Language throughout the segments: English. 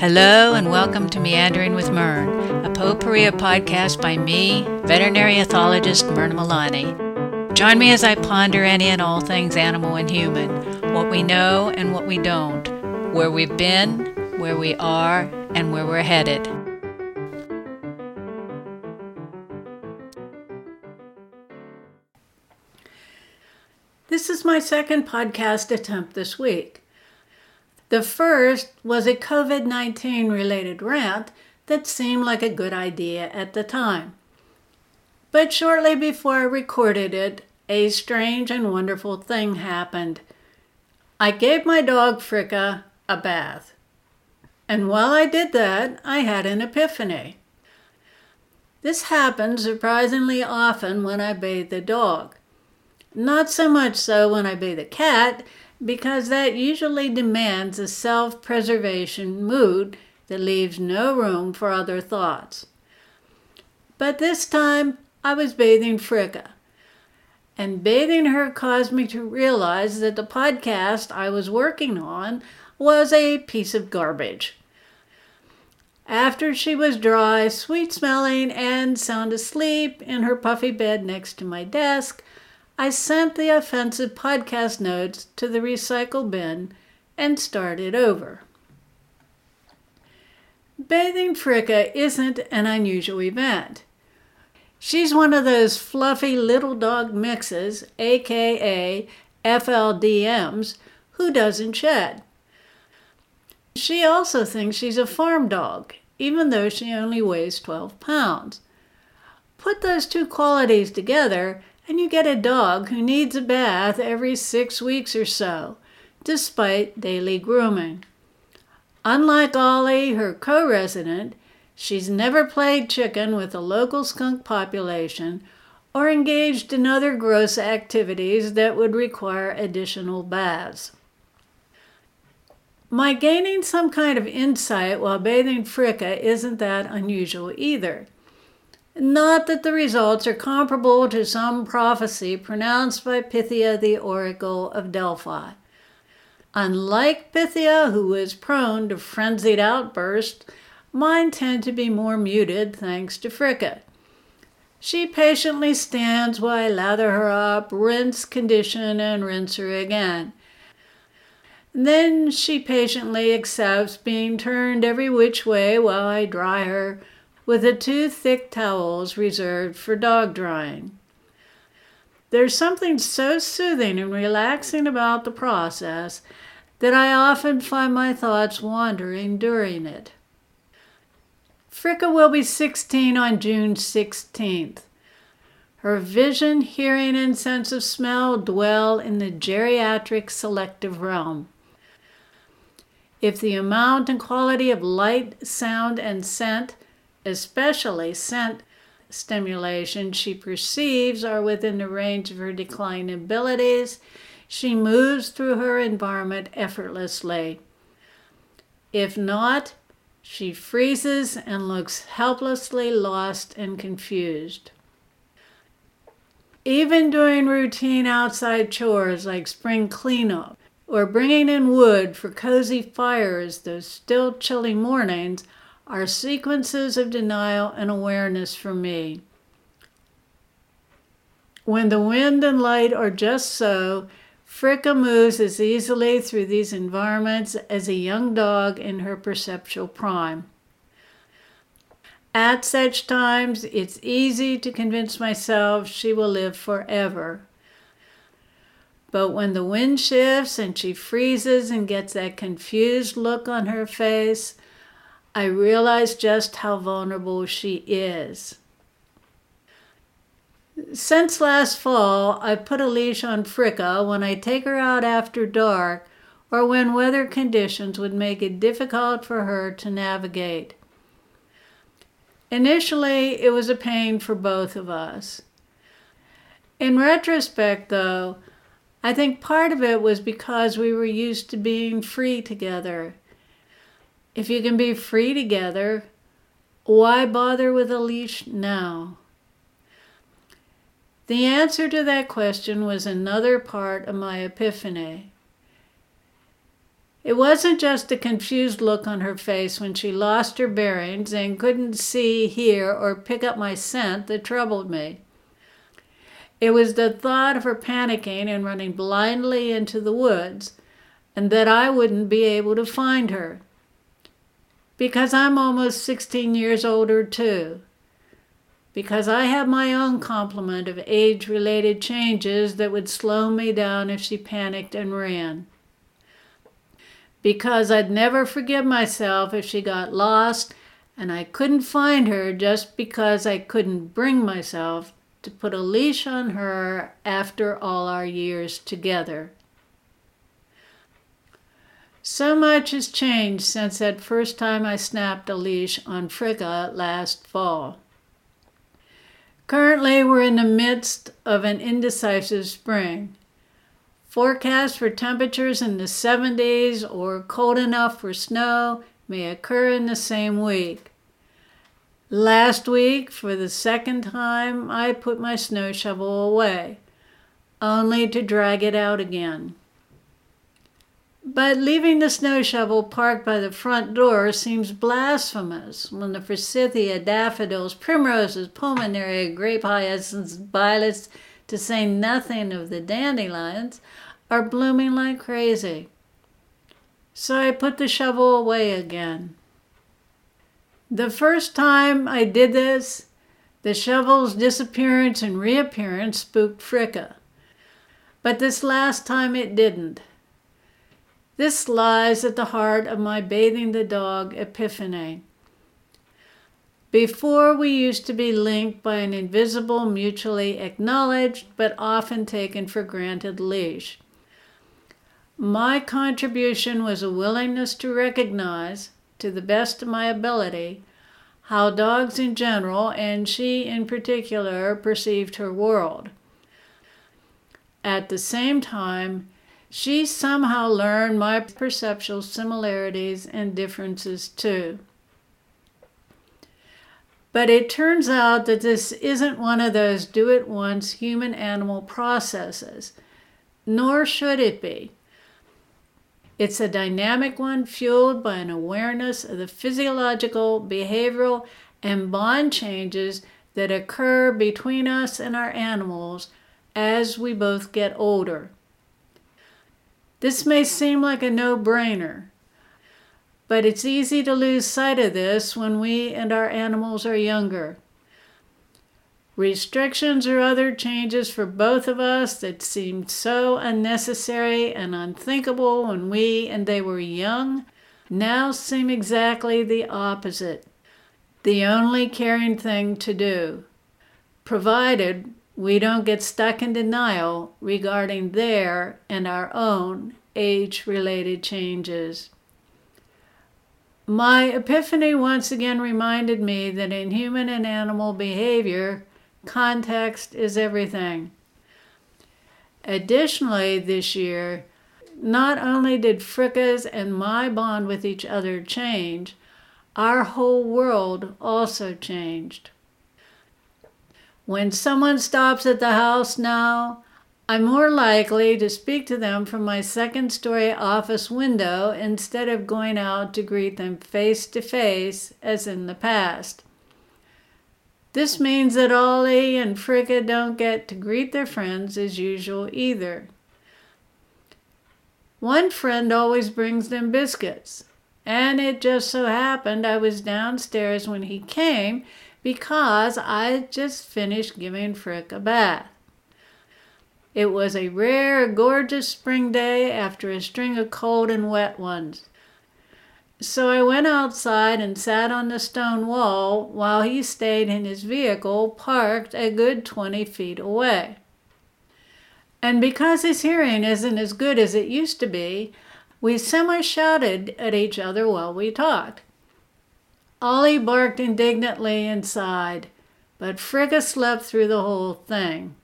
Hello and welcome to Meandering with Mern, a potpourri podcast by me, veterinary ethologist Myrna Milani. Join me as I ponder any and all things animal and human, what we know and what we don't, where we've been, where we are, and where we're headed. This is my second podcast attempt this week. The first was a COVID 19 related rant that seemed like a good idea at the time. But shortly before I recorded it, a strange and wonderful thing happened. I gave my dog Fricka a bath. And while I did that, I had an epiphany. This happens surprisingly often when I bathe the dog. Not so much so when I bathe the cat, because that usually demands a self preservation mood that leaves no room for other thoughts. But this time I was bathing Fricka, and bathing her caused me to realize that the podcast I was working on was a piece of garbage. After she was dry, sweet smelling, and sound asleep in her puffy bed next to my desk, I sent the offensive podcast notes to the recycle bin and started over. Bathing Fricka isn't an unusual event. She's one of those fluffy little dog mixes, aka FLDMs, who doesn't shed. She also thinks she's a farm dog, even though she only weighs 12 pounds. Put those two qualities together, and you get a dog who needs a bath every six weeks or so, despite daily grooming. Unlike Ollie, her co resident, she's never played chicken with the local skunk population or engaged in other gross activities that would require additional baths. My gaining some kind of insight while bathing Fricka isn't that unusual either. Not that the results are comparable to some prophecy pronounced by Pythia, the oracle of Delphi. Unlike Pythia, who is prone to frenzied outbursts, mine tend to be more muted thanks to Fricka. She patiently stands while I lather her up, rinse, condition, and rinse her again. Then she patiently accepts being turned every which way while I dry her, with the two thick towels reserved for dog drying. There's something so soothing and relaxing about the process that I often find my thoughts wandering during it. Fricka will be 16 on June 16th. Her vision, hearing, and sense of smell dwell in the geriatric selective realm. If the amount and quality of light, sound, and scent especially scent stimulation she perceives are within the range of her declining abilities, she moves through her environment effortlessly. If not, she freezes and looks helplessly lost and confused. Even doing routine outside chores like spring cleanup or bringing in wood for cozy fires those still chilly mornings are sequences of denial and awareness for me. When the wind and light are just so, Fricka moves as easily through these environments as a young dog in her perceptual prime. At such times, it's easy to convince myself she will live forever. But when the wind shifts and she freezes and gets that confused look on her face, I realize just how vulnerable she is. Since last fall, I've put a leash on Fricka when I take her out after dark or when weather conditions would make it difficult for her to navigate. Initially, it was a pain for both of us. In retrospect, though, I think part of it was because we were used to being free together if you can be free together, why bother with a leash now? The answer to that question was another part of my epiphany. It wasn't just a confused look on her face when she lost her bearings and couldn't see, hear, or pick up my scent that troubled me. It was the thought of her panicking and running blindly into the woods, and that I wouldn't be able to find her. Because I'm almost 16 years older, too. Because I have my own complement of age related changes that would slow me down if she panicked and ran. Because I'd never forgive myself if she got lost and I couldn't find her just because I couldn't bring myself to put a leash on her after all our years together. So much has changed since that first time I snapped a leash on Fricka last fall. Currently, we're in the midst of an indecisive spring. Forecasts for temperatures in the 70s or cold enough for snow may occur in the same week. Last week, for the second time, I put my snow shovel away, only to drag it out again. But leaving the snow shovel parked by the front door seems blasphemous when the forsythia, daffodils, primroses, pulmonaria, grape hyacinths, violets, to say nothing of the dandelions, are blooming like crazy. So I put the shovel away again. The first time I did this, the shovel's disappearance and reappearance spooked Fricka. But this last time it didn't. This lies at the heart of my bathing the dog epiphany. Before, we used to be linked by an invisible, mutually acknowledged, but often taken for granted leash. My contribution was a willingness to recognize, to the best of my ability, how dogs in general, and she in particular, perceived her world. At the same time, she somehow learned my perceptual similarities and differences too. But it turns out that this isn't one of those do it once human animal processes, nor should it be. It's a dynamic one fueled by an awareness of the physiological, behavioral, and bond changes that occur between us and our animals as we both get older. This may seem like a no brainer, but it's easy to lose sight of this when we and our animals are younger restrictions or other changes for both of us that seemed so unnecessary and unthinkable when we and they were young now seem exactly the opposite. The only caring thing to do, provided we don't get stuck in denial regarding their and our own age related changes. My epiphany once again reminded me that in human and animal behavior, Context is everything. Additionally, this year, not only did Fricka's and my bond with each other change, our whole world also changed. When someone stops at the house now, I'm more likely to speak to them from my second story office window instead of going out to greet them face to face as in the past. This means that Ollie and Fricka don't get to greet their friends as usual either. One friend always brings them biscuits, and it just so happened I was downstairs when he came because I just finished giving Frick a bath. It was a rare, gorgeous spring day after a string of cold and wet ones. So I went outside and sat on the stone wall while he stayed in his vehicle parked a good 20 feet away. And because his hearing isn't as good as it used to be, we semi shouted at each other while we talked. Ollie barked indignantly inside, but Fricka slept through the whole thing.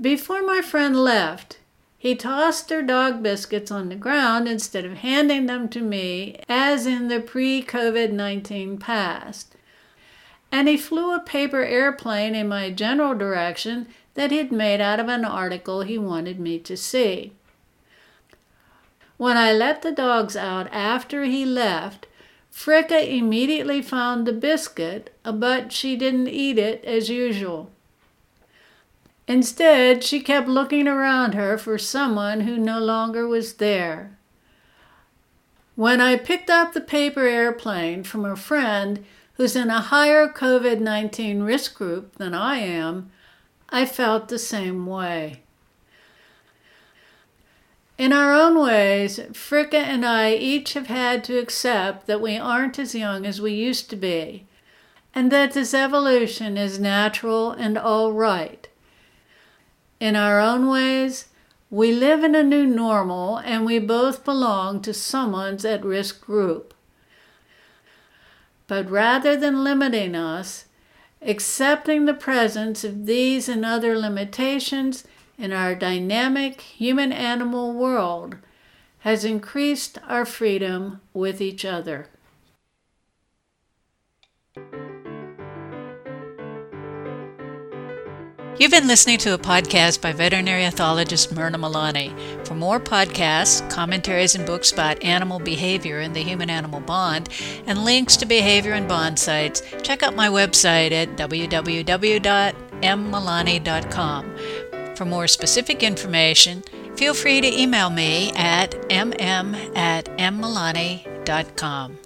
Before my friend left, he tossed their dog biscuits on the ground instead of handing them to me, as in the pre COVID 19 past. And he flew a paper airplane in my general direction that he'd made out of an article he wanted me to see. When I let the dogs out after he left, Fricka immediately found the biscuit, but she didn't eat it as usual. Instead, she kept looking around her for someone who no longer was there. When I picked up the paper airplane from a friend who's in a higher COVID 19 risk group than I am, I felt the same way. In our own ways, Fricka and I each have had to accept that we aren't as young as we used to be, and that this evolution is natural and all right. In our own ways, we live in a new normal and we both belong to someone's at risk group. But rather than limiting us, accepting the presence of these and other limitations in our dynamic human animal world has increased our freedom with each other. You've been listening to a podcast by veterinary ethologist Myrna Milani. For more podcasts, commentaries, and books about animal behavior and the human animal bond, and links to behavior and bond sites, check out my website at www.mmilani.com. For more specific information, feel free to email me at mm at mmilani.com.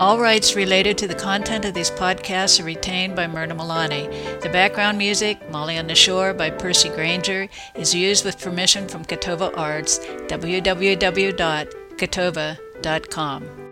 All rights related to the content of these podcasts are retained by Myrna Milani. The background music, Molly on the Shore by Percy Grainger, is used with permission from Catova Arts, www.catova.com.